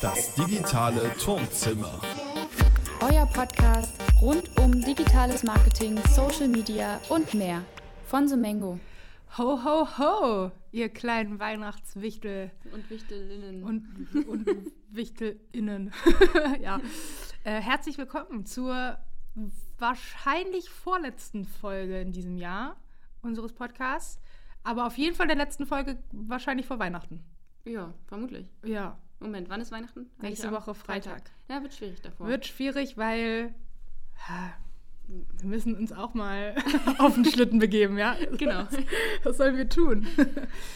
Das digitale Turmzimmer. Euer Podcast rund um digitales Marketing, Social Media und mehr. Von Semengo. Ho, ho, ho, ihr kleinen Weihnachtswichtel Und Wichtelinnen. und, und Wichtelinnen. ja. Äh, herzlich willkommen zur wahrscheinlich vorletzten Folge in diesem Jahr unseres Podcasts. Aber auf jeden Fall der letzten Folge wahrscheinlich vor Weihnachten. Ja, vermutlich. Ja. Moment, wann ist Weihnachten? Nächste? Woche Freitag. Ja, wird schwierig davor. Wird schwierig, weil ha, wir müssen uns auch mal auf den Schlitten begeben, ja? Genau. Was sollen wir tun?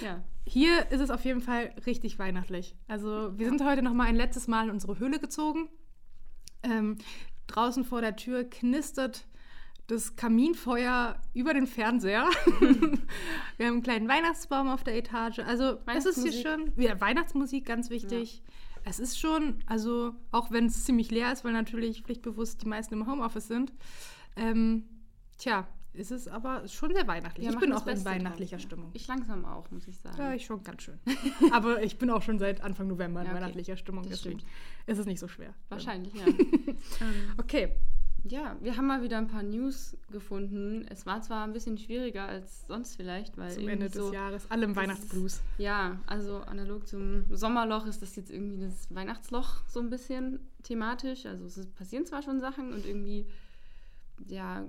Ja. Hier ist es auf jeden Fall richtig weihnachtlich. Also wir sind heute noch mal ein letztes Mal in unsere Höhle gezogen. Ähm, draußen vor der Tür knistert das Kaminfeuer über den Fernseher. wir haben einen kleinen Weihnachtsbaum auf der Etage. Also es ist hier schon ja, Weihnachtsmusik ganz wichtig. Es ist schon, also auch wenn es ziemlich leer ist, weil natürlich pflichtbewusst die meisten im Homeoffice sind. Ähm, tja, ist es aber schon sehr weihnachtlich. Wir ich bin auch in weihnachtlicher draus, ja. Stimmung. Ich langsam auch, muss ich sagen. Ja, ich schon ganz schön. Aber ich bin auch schon seit Anfang November in Ja, okay. weihnachtlicher Stimmung, Das deswegen stimmt. ist es nicht so schwer. Wahrscheinlich, ja. ähm, Okay. Ja, wir haben mal wieder ein paar News gefunden. Es war zwar ein bisschen schwieriger als sonst vielleicht, weil Zum Ende des so, Jahres, alle im das Weihnachtsblues. Ja, also analog zum Sommerloch ist das jetzt irgendwie das Weihnachtsloch so ein bisschen thematisch. Also es passieren zwar schon Sachen und irgendwie, ja,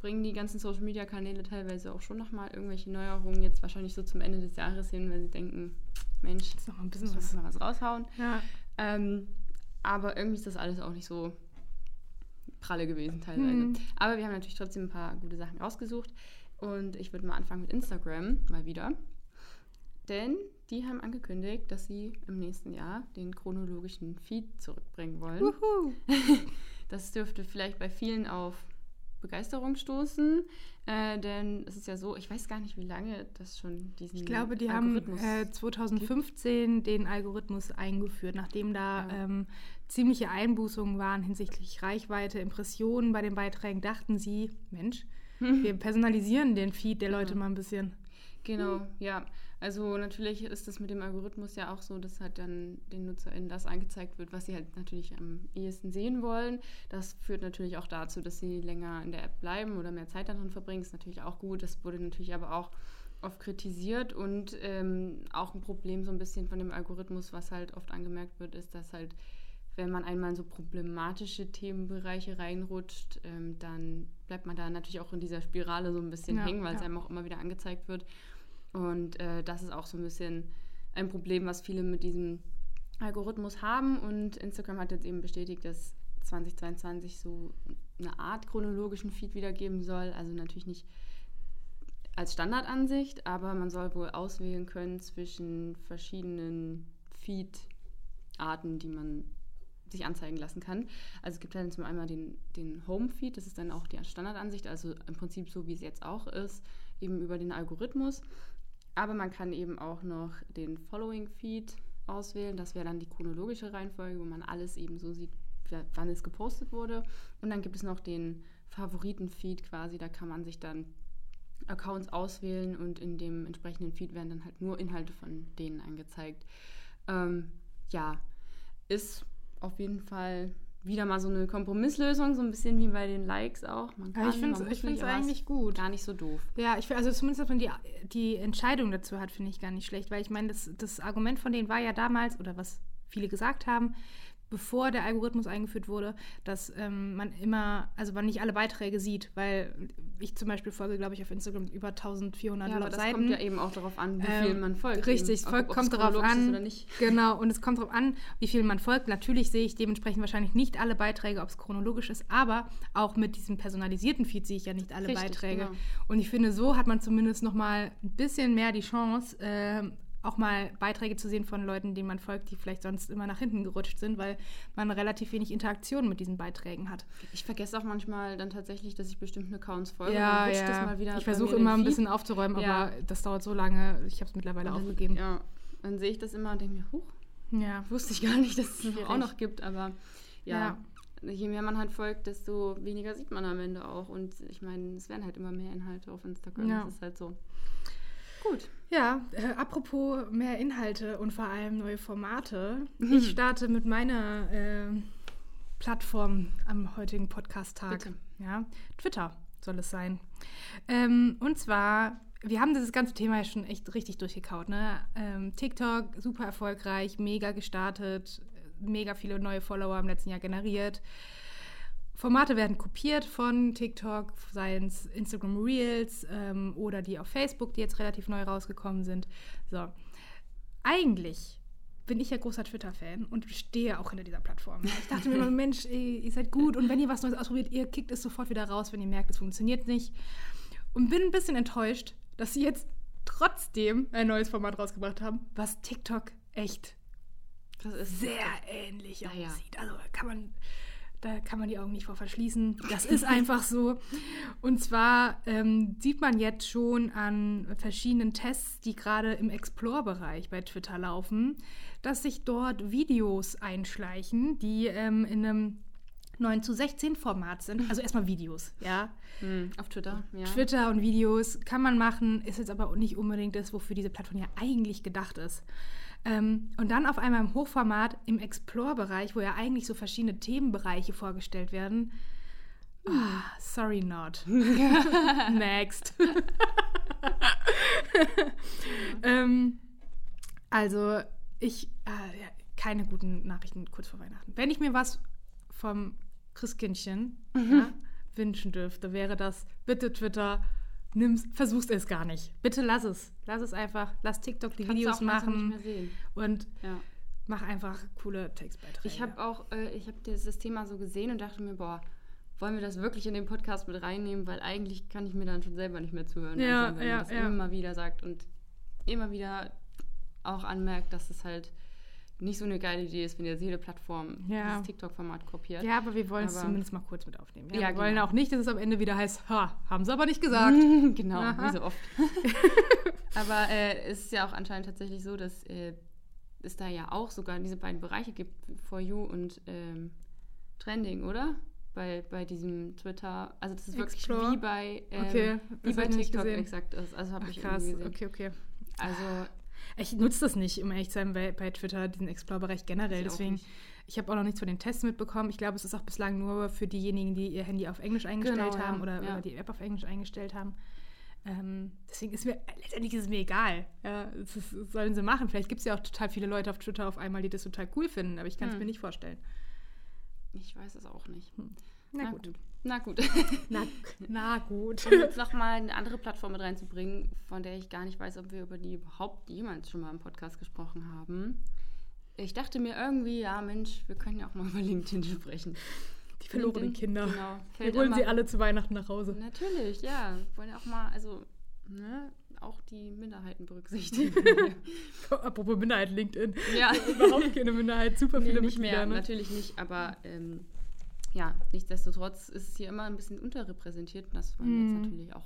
bringen die ganzen Social Media Kanäle teilweise auch schon nochmal irgendwelche Neuerungen jetzt wahrscheinlich so zum Ende des Jahres hin, weil sie denken, Mensch, Ist noch ein bisschen müssen was. was raushauen. Ja. Ähm, aber irgendwie ist das alles auch nicht so pralle gewesen teilweise. Hm. Aber wir haben natürlich trotzdem ein paar gute Sachen rausgesucht. Und ich würde mal anfangen mit Instagram, mal wieder. Denn die haben angekündigt, dass sie im nächsten Jahr den chronologischen Feed zurückbringen wollen. Wuhu. Das dürfte vielleicht bei vielen auf Begeisterung stoßen. Äh, denn es ist ja so, ich weiß gar nicht, wie lange das schon diesen Ich glaube, die haben Algorithmus äh, 2015 den Algorithmus eingeführt, nachdem da Ja. ähm, ziemliche Einbußungen waren hinsichtlich Reichweite, Impressionen bei den Beiträgen, dachten sie, Mensch, wir personalisieren den Feed der Leute Ja. mal ein bisschen. Genau, ja. Also natürlich ist es mit dem Algorithmus ja auch so, dass halt dann den NutzerInnen das angezeigt wird, was sie halt natürlich am ehesten sehen wollen. Das führt natürlich auch dazu, dass sie länger in der App bleiben oder mehr Zeit darin verbringen. Ist natürlich auch gut. Das wurde natürlich aber auch oft kritisiert und ähm, auch ein Problem so ein bisschen von dem Algorithmus, was halt oft angemerkt wird, ist, dass halt wenn man einmal in so problematische Themenbereiche reinrutscht, ähm, dann bleibt man da natürlich auch in dieser Spirale so ein bisschen Ja, hängen, weil es ja. einem auch immer wieder angezeigt wird. Und äh, das ist auch so ein bisschen ein Problem, was viele mit diesem Algorithmus haben. Und Instagram hat jetzt eben bestätigt, dass 2022 so eine Art chronologischen Feed wiedergeben soll. Also natürlich nicht als Standardansicht, aber man soll wohl auswählen können zwischen verschiedenen Feed-Arten, die man sich anzeigen lassen kann. Also es gibt dann zum einmal den, den Home-Feed, das ist dann auch die Standardansicht, also im Prinzip so, wie es jetzt auch ist, eben über den Algorithmus. Aber man kann eben auch noch den Following-Feed auswählen. Das wäre dann die chronologische Reihenfolge, wo man alles eben so sieht, wann es gepostet wurde. Und dann gibt es noch den Favoriten-Feed quasi, da kann man sich dann Accounts auswählen und in dem entsprechenden Feed werden dann halt nur Inhalte von denen angezeigt. Ähm, ja, ist auf jeden Fall wieder mal so eine Kompromisslösung, so ein bisschen wie bei den Likes auch. Man Ja, ich finde es eigentlich gut. Gar nicht so doof. Ja, ich, fi- also zumindest, dass man die, die Entscheidung dazu hat, finde ich gar nicht schlecht, weil ich meine, das, das Argument von denen war ja damals, oder was viele gesagt haben, bevor der Algorithmus eingeführt wurde, dass ähm, man immer, also man nicht alle Beiträge sieht, weil ich zum Beispiel folge, glaube ich, auf Instagram über 1400 Ja, aber das Seiten. kommt ja eben auch darauf an, wie viel Ähm, man folgt. Richtig, Ob- ob kommt es darauf an. Oder nicht. Genau, und es kommt darauf an, wie viel man folgt. Natürlich sehe ich dementsprechend wahrscheinlich nicht alle Beiträge, ob es chronologisch ist, aber auch mit diesem personalisierten Feed sehe ich ja nicht alle Richtig, Beiträge. genau. Und ich finde, so hat man zumindest noch mal ein bisschen mehr die Chance, ähm, auch mal Beiträge zu sehen von Leuten, denen man folgt, die vielleicht sonst immer nach hinten gerutscht sind, weil man relativ wenig Interaktion mit diesen Beiträgen hat. Ich vergesse auch manchmal dann tatsächlich, dass ich bestimmten Accounts folge. ja, ja. das mal wieder ich versuche immer ein bisschen aufzuräumen, Ja. aber das dauert so lange. Ich habe es mittlerweile dann- aufgegeben. Ja, dann sehe ich das immer und denke mir, huch, Ja. wusste ich gar nicht, dass es das auch noch gibt, aber ja. Je mehr man halt folgt, desto weniger sieht man am Ende auch. Und ich meine, es werden halt immer mehr Inhalte auf Instagram. Ja. Das ist halt so. Gut. Ja, äh, apropos mehr Inhalte und vor allem neue Formate. Mhm. Ich starte mit meiner äh, Plattform am heutigen Podcast-Tag. Ja, Twitter soll es sein. Ähm, und zwar, wir haben dieses ganze Thema ja schon echt richtig durchgekaut. Ne? Ähm, TikTok, super erfolgreich, mega gestartet, mega viele neue Follower im letzten Jahr generiert. Formate werden kopiert von TikTok, seien es Instagram Reels ähm, oder die auf Facebook, die jetzt relativ neu rausgekommen sind. So. Eigentlich bin ich ja großer Twitter-Fan und stehe auch hinter dieser Plattform. Ich dachte mir immer, Mensch, ey, ihr seid gut und wenn ihr was Neues ausprobiert, ihr kickt es sofort wieder raus, wenn ihr merkt, es funktioniert nicht. Und bin ein bisschen enttäuscht, dass sie jetzt trotzdem ein neues Format rausgebracht haben, was TikTok echt Das ist sehr ähnlich Ja, ja. aussieht. Also kann man, da kann man die Augen nicht vor verschließen. Das ist einfach so. Und zwar ähm, sieht man jetzt schon an verschiedenen Tests, die gerade im Explore-Bereich bei Twitter laufen, dass sich dort Videos einschleichen, die ähm, in einem 9 zu 16 Format sind. Also erstmal Videos, ja. Hm, auf Twitter, ja. Twitter und Videos kann man machen, ist jetzt aber nicht unbedingt das, wofür diese Plattform ja eigentlich gedacht ist. Ähm, und dann auf einmal im Hochformat, im Explore-Bereich, wo ja eigentlich so verschiedene Themenbereiche vorgestellt werden. Ah, sorry not. Next. ähm, also, ich, äh, ja, keine guten Nachrichten kurz vor Weihnachten. Wenn ich mir was vom Christkindchen ja, wünschen dürfte, wäre das, bitte Twitter, nimm's, versuch's es gar nicht. Bitte lass es. Lass es einfach. Lass TikTok die Kannst Videos machen Nicht mehr sehen. und Ja. mach einfach coole Textbeiträge. Ich habe auch, äh, ich habe dieses Thema so gesehen und dachte mir, boah, wollen wir das wirklich in den Podcast mit reinnehmen? Weil eigentlich kann ich mir dann schon selber nicht mehr zuhören, Ja, langsam, wenn ja, man das ja. immer wieder sagt und immer wieder auch anmerkt, dass es halt nicht so eine geile Idee ist, wenn jetzt jede Plattform Ja. dieses TikTok-Format kopiert. Ja, aber wir wollen es zumindest mal kurz mit aufnehmen. Ja, Ja, wir wollen genau. auch nicht, dass es am Ende wieder heißt, ha, haben sie aber nicht gesagt. genau, Aha. wie so oft. Aber äh, es ist ja auch anscheinend tatsächlich so, dass äh, es da ja auch sogar diese beiden Bereiche gibt, For You und ähm, Trending, oder? Bei, bei diesem Twitter. Also das ist wirklich Explore? wie bei, ähm, Okay, wie das bei TikTok exakt ist. Also habe ich krass, irgendwie gesehen. okay, okay. Also Ich nutze das nicht, um ehrlich zu sein, bei, bei Twitter, diesen Explore-Bereich generell. Ich Deswegen, ich habe auch noch nichts von den Tests mitbekommen. Ich glaube, es ist auch bislang nur für diejenigen, die ihr Handy auf Englisch eingestellt Genau, ja, haben oder, ja. oder die App auf Englisch eingestellt haben. Ähm, deswegen ist mir, letztendlich ist es mir egal. Ja, ist, das sollen sie machen. Vielleicht gibt es ja auch total viele Leute auf Twitter auf einmal, die das total cool finden, aber ich kann es Hm. mir nicht vorstellen. ich weiß es auch nicht. Na, gut. Na gut. Na, na gut. Um jetzt nochmal eine andere Plattform mit reinzubringen, von der ich gar nicht weiß, ob wir über die überhaupt jemals schon mal im Podcast gesprochen haben. Ich dachte mir irgendwie, ja Mensch, wir können ja auch mal über LinkedIn sprechen. Die verlorenen Kinder. Genau. Wir holen immer- sie alle zu Weihnachten nach Hause. Natürlich, ja. Wir wollen ja auch mal, also, ne, auch die Minderheiten berücksichtigen. Apropos Minderheit, LinkedIn. ja. Überhaupt keine Minderheit, super Nee, viele nicht Mitglieder. mehr, ne? natürlich nicht, aber ähm, ja, nichtsdestotrotz ist es hier immer ein bisschen unterrepräsentiert und das wollen wir Mhm. jetzt natürlich auch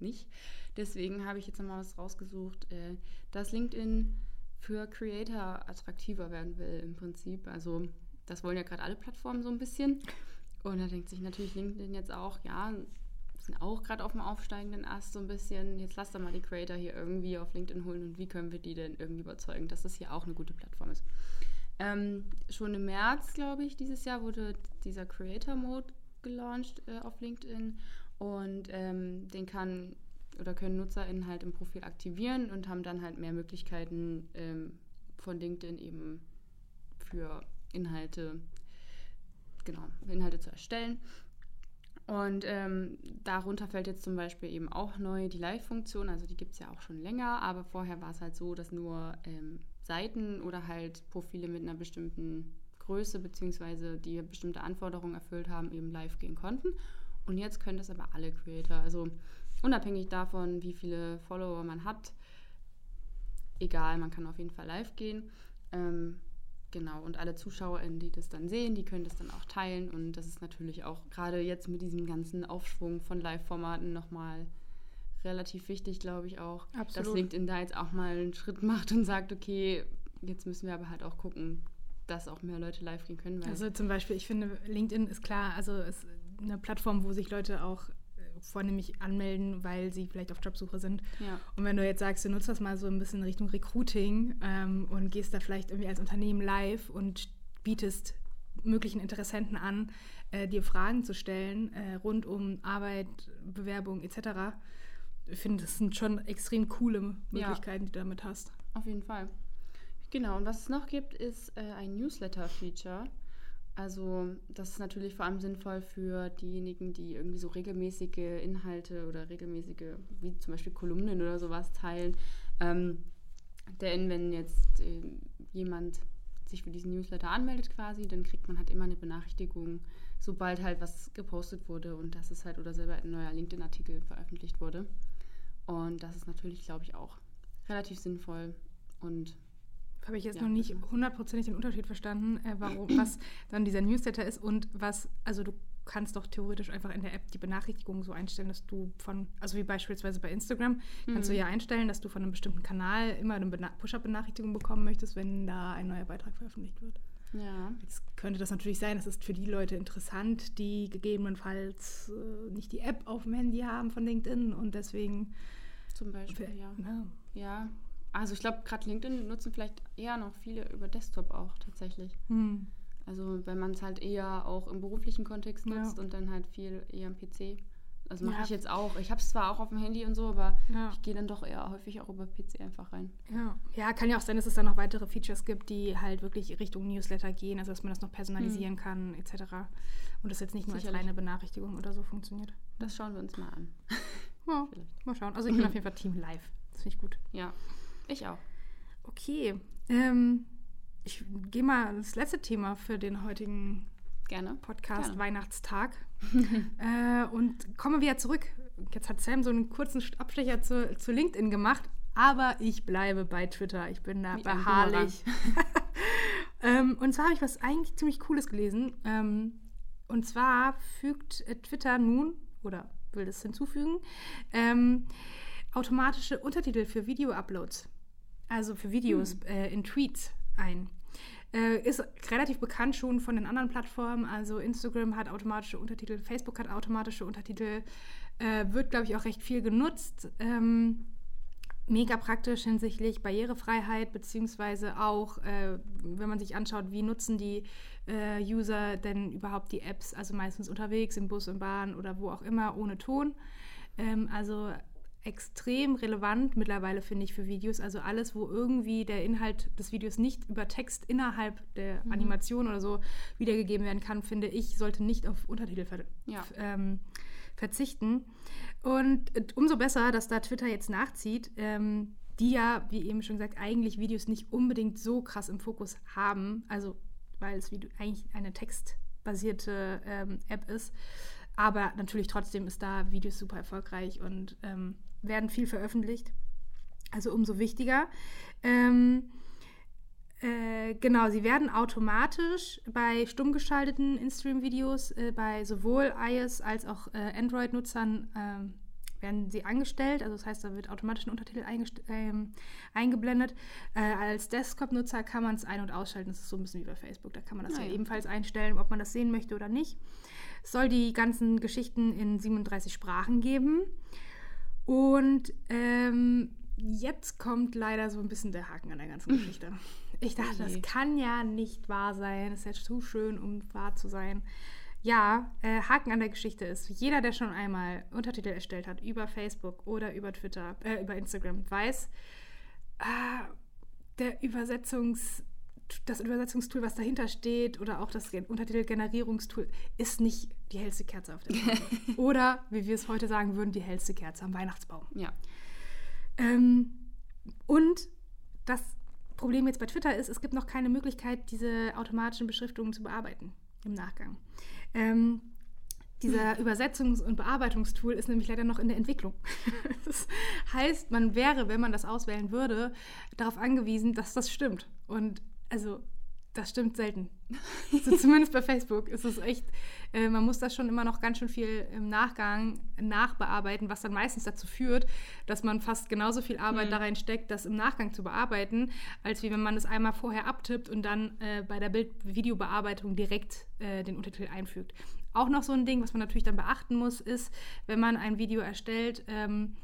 nicht. Deswegen habe ich jetzt nochmal was rausgesucht, äh, dass LinkedIn für Creator attraktiver werden will im Prinzip. Also das wollen ja gerade alle Plattformen so ein bisschen. Und da denkt sich natürlich LinkedIn jetzt auch, ja, sind auch gerade auf dem aufsteigenden Ast so ein bisschen. Jetzt lass doch mal die Creator hier irgendwie auf LinkedIn holen und wie können wir die denn irgendwie überzeugen, dass das hier auch eine gute Plattform ist. Ähm, schon im März, glaube ich, dieses Jahr wurde dieser Creator Mode gelauncht äh, auf LinkedIn und ähm, den kann oder können NutzerInnen halt im Profil aktivieren und haben dann halt mehr Möglichkeiten ähm, von LinkedIn eben für Inhalte, genau, Inhalte zu erstellen. Und ähm, darunter fällt jetzt zum Beispiel eben auch neu die Live-Funktion. Also die gibt es ja auch schon länger, aber vorher war es halt so, dass nur ähm, Seiten oder halt Profile mit einer bestimmten Größe beziehungsweise die bestimmte Anforderungen erfüllt haben, eben live gehen konnten. Und jetzt können das aber alle Creator. Also unabhängig davon, wie viele Follower man hat, egal, man kann auf jeden Fall live gehen. Ähm, Genau, und alle ZuschauerInnen, die das dann sehen, die können das dann auch teilen. Und das ist natürlich auch gerade jetzt mit diesem ganzen Aufschwung von Live-Formaten nochmal relativ wichtig, glaube ich auch, dass Absolut. LinkedIn da jetzt auch mal einen Schritt macht und sagt, okay, jetzt müssen wir aber halt auch gucken, dass auch mehr Leute live gehen können. Also zum Beispiel, ich finde, LinkedIn ist klar, also ist eine Plattform, wo sich Leute auch, vornehmlich anmelden, weil sie vielleicht auf Jobsuche sind. Ja. Und wenn du jetzt sagst, du nutzt das mal so ein bisschen Richtung Recruiting ähm, und gehst da vielleicht irgendwie als Unternehmen live und bietest möglichen Interessenten an, äh, dir Fragen zu stellen äh, rund um Arbeit, Bewerbung etc. Ich finde, das sind schon extrem coole Möglichkeiten, die du damit hast. Auf jeden Fall. Genau, und was es noch gibt, ist äh, ein Newsletter-Feature. Also das ist natürlich vor allem sinnvoll für diejenigen, die irgendwie so regelmäßige Inhalte oder regelmäßige, wie zum Beispiel Kolumnen oder sowas teilen. Ähm, denn wenn jetzt äh, jemand sich für diesen Newsletter anmeldet quasi, dann kriegt man halt immer eine Benachrichtigung, sobald halt was gepostet wurde und das ist halt oder selber ein neuer LinkedIn-Artikel veröffentlicht wurde. Und das ist natürlich, glaube ich, auch relativ sinnvoll und Habe ich jetzt Ja, noch nicht bitte. hundertprozentig den Unterschied verstanden, äh, warum, was dann dieser Newsletter ist und was, also du kannst doch theoretisch einfach in der App die Benachrichtigung so einstellen, dass du von, also wie beispielsweise bei Instagram, kannst du ja einstellen, dass du von einem bestimmten Kanal immer eine Bena- Push-Up-Benachrichtigung bekommen möchtest, wenn da ein neuer Beitrag veröffentlicht wird. Ja. Jetzt könnte das natürlich sein, das ist für die Leute interessant, die gegebenenfalls äh, nicht die App auf dem Handy haben von LinkedIn und deswegen, Zum Beispiel, ja. ja, Ja, also ich glaube, gerade LinkedIn nutzen vielleicht eher noch viele über Desktop auch tatsächlich. hm, Also wenn man es halt eher auch im beruflichen Kontext Ja. nutzt und dann halt viel eher am PC. Also mache Ja. ich jetzt auch. Ich habe es zwar auch auf dem Handy und so, aber Ja. ich gehe dann doch eher häufig auch über PC einfach rein. Ja. ja, kann ja auch sein, dass es da noch weitere Features gibt, die halt wirklich Richtung Newsletter gehen, also dass man das noch personalisieren kann, etc. Und das jetzt nicht nur als Sicherlich. reine Benachrichtigung oder so funktioniert. Das schauen wir uns mal an. Ja, Vielleicht. mal schauen. Also ich bin auf jeden Fall Team Live. Das finde ich gut. Ja, ich auch. Okay. Ähm, ich gehe mal ans letzte Thema für den heutigen Gerne. Podcast Gerne. Weihnachtstag. äh, und komme wieder zurück. Jetzt hat Sam so einen kurzen Abstecher zu, zu LinkedIn gemacht, aber ich bleibe bei Twitter. Ich bin da Wie beharrlich. ähm, und zwar habe ich was eigentlich ziemlich Cooles gelesen. Ähm, und zwar fügt äh, Twitter nun, oder will das hinzufügen, ähm, automatische Untertitel für Video-Uploads, also für Videos äh, in Tweets ein. Äh, ist relativ bekannt schon von den anderen Plattformen. Also Instagram hat automatische Untertitel, Facebook hat automatische Untertitel, äh, wird, glaube ich, auch recht viel genutzt. Ähm, mega praktisch hinsichtlich Barrierefreiheit, beziehungsweise auch, äh, wenn man sich anschaut, wie nutzen die äh, User denn überhaupt die Apps, also meistens unterwegs, im Bus, im Bahn oder wo auch immer, ohne Ton. Ähm, also extrem relevant mittlerweile, finde ich, für Videos. Also alles, wo irgendwie der Inhalt des Videos nicht über Text innerhalb der Animation oder so wiedergegeben werden kann, finde ich, sollte nicht auf Untertitel ver Ja. ähm, verzichten. Und umso besser, dass da Twitter jetzt nachzieht, ähm, die ja, wie eben schon gesagt, eigentlich Videos nicht unbedingt so krass im Fokus haben. Also, weil es Video eigentlich eine textbasierte ähm, App ist. Aber natürlich trotzdem ist da Videos super erfolgreich und ähm, werden viel veröffentlicht. Also umso wichtiger. Ähm, äh, genau, sie werden automatisch bei stumm geschalteten In-Stream-Videos äh, bei sowohl iOS als auch äh, Android-Nutzern ähm, werden sie angestellt. Also das heißt, da wird automatisch ein Untertitel ähm, eingeblendet. Äh, als Desktop-Nutzer kann man es ein- und ausschalten. Das ist so ein bisschen wie bei Facebook. Da kann man das Ah, ja ja. ebenfalls einstellen, ob man das sehen möchte oder nicht. Es soll die ganzen Geschichten in 37 Sprachen geben. Und ähm, jetzt kommt leider so ein bisschen der Haken an der ganzen Geschichte. Ich dachte, das kann ja nicht wahr sein. Das ist ja zu schön, um wahr zu sein. Ja, äh, Haken an der Geschichte ist, jeder, der schon einmal Untertitel erstellt hat über Facebook oder über Twitter, äh, über Instagram, weiß, ah, der Übersetzungs, das Übersetzungstool, was dahinter steht, oder auch das Gen- Untertitelgenerierungstool, ist nicht die hellste Kerze auf der Torte. oder, wie wir es heute sagen würden, die hellste Kerze am Weihnachtsbaum. Ja. Ähm, und das Problem jetzt bei Twitter ist, es gibt noch keine Möglichkeit, diese automatischen Beschriftungen zu bearbeiten im Nachgang. Ähm, dieser Übersetzungs- und Bearbeitungstool ist nämlich leider noch in der Entwicklung. das heißt, man wäre, wenn man das auswählen würde, darauf angewiesen, dass das stimmt. Und also, das stimmt selten. Also zumindest bei Facebook ist es echt, äh, man muss das schon immer noch ganz schön viel im Nachgang nachbearbeiten, was dann meistens dazu führt, dass man fast genauso viel Arbeit da rein steckt, das im Nachgang zu bearbeiten, als wie wenn man es einmal vorher abtippt und dann äh, bei der Bild-Videobearbeitung direkt äh, den Untertitel einfügt. auch noch so ein Ding, was man natürlich dann beachten muss, ist, wenn man ein Video erstellt, ähm,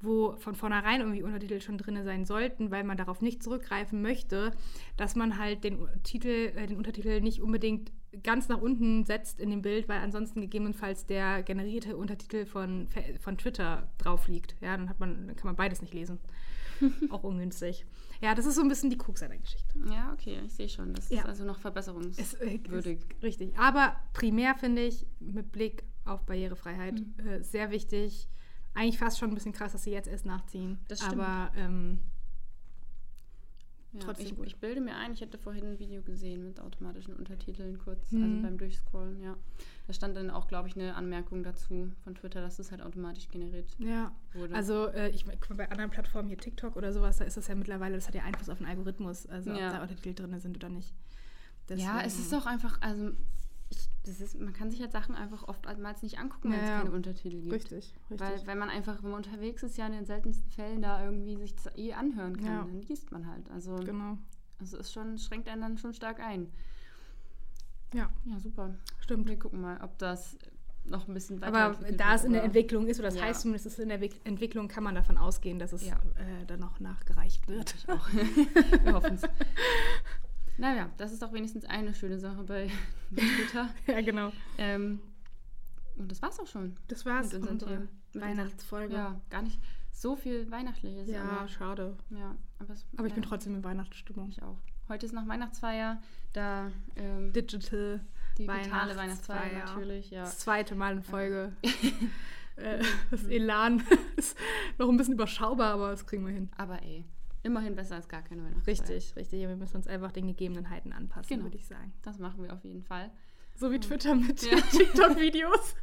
wo von vornherein irgendwie Untertitel schon drin sein sollten, weil man darauf nicht zurückgreifen möchte, dass man halt den Titel, äh, den Untertitel nicht unbedingt ganz nach unten setzt in dem Bild, weil ansonsten gegebenenfalls der generierte Untertitel von, von Twitter drauf liegt. Ja, dann hat man, dann kann man beides nicht lesen. Auch ungünstig. Ja, das ist so ein bisschen die Krux einer Geschichte. Ja, okay, ich sehe schon. Das Ja. ist also noch verbesserungswürdig. Äh, ist richtig. Aber primär finde ich mit Blick auf Barrierefreiheit Mhm. äh, sehr wichtig. Eigentlich fast schon ein bisschen krass, dass sie jetzt erst nachziehen. Das stimmt. Aber ähm, Ja, Trotzdem ich, gut. ich bilde mir ein, ich hätte vorhin ein Video gesehen mit automatischen Untertiteln kurz, Mhm. also beim Durchscrollen, ja. Da stand dann auch, glaube ich, eine Anmerkung dazu von Twitter, dass das halt automatisch generiert ja, wurde. also äh, ich guck mal, bei anderen Plattformen hier TikTok oder sowas, da ist das ja mittlerweile, das hat ja Einfluss auf den Algorithmus, also Ja. ob da Untertitel drin sind oder nicht. ja, es Deswegen- ist auch einfach, also ich, ist, man kann sich halt Sachen einfach oftmals nicht angucken, wenn es ja. keine Untertitel gibt. richtig, richtig. Weil, weil man einfach, wenn man unterwegs ist, ja in den seltensten Fällen da irgendwie sich das eh anhören kann. Ja. Dann liest man halt. Also, genau. also ist schon, schränkt einen dann schon stark ein. Ja, Ja, super. stimmt. Wir gucken mal, ob das noch ein bisschen weiter Aber da es in der Entwicklung ist, oder das Ja. heißt zumindest, es ist in der Wick- Entwicklung, kann man davon ausgehen, dass es Ja. äh, dann noch nachgereicht wird. Wir hoffen es. Naja, das ist doch wenigstens eine schöne Sache bei Twitter. ja, genau. Ähm, und das war's auch schon. Das war's Mit unseren unserer Themen. Weihnachtsfolge. Ja, gar nicht so viel Weihnachtliches. Ja, aber, schade. ja, aber, es, Aber ich bin ja, trotzdem in Weihnachtsstimmung. Ich auch. Heute ist noch Weihnachtsfeier. Da ähm, Digital digitale Weihnachtsfeier natürlich. Ja. Das zweite Mal in Folge. äh, das Elan ist noch ein bisschen überschaubar, aber das kriegen wir hin. Aber ey, immerhin besser als gar keine Weihnachtsfeier. Richtig, richtig. Wir müssen uns einfach den Gegebenheiten anpassen, Genau. würde ich sagen. Das machen wir auf jeden Fall. So wie Twitter mit Ja. TikTok-Videos.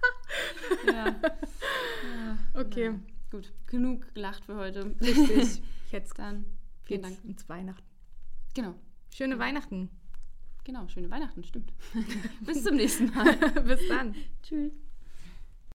Ja. ja. Okay. Naja. Gut, genug gelacht für heute. Richtig. Jetzt Dann vielen Dank. ins Weihnachten. Genau. Schöne Weihnachten. Genau, schöne Weihnachten, stimmt. Bis zum nächsten Mal. Bis dann. Tschüss.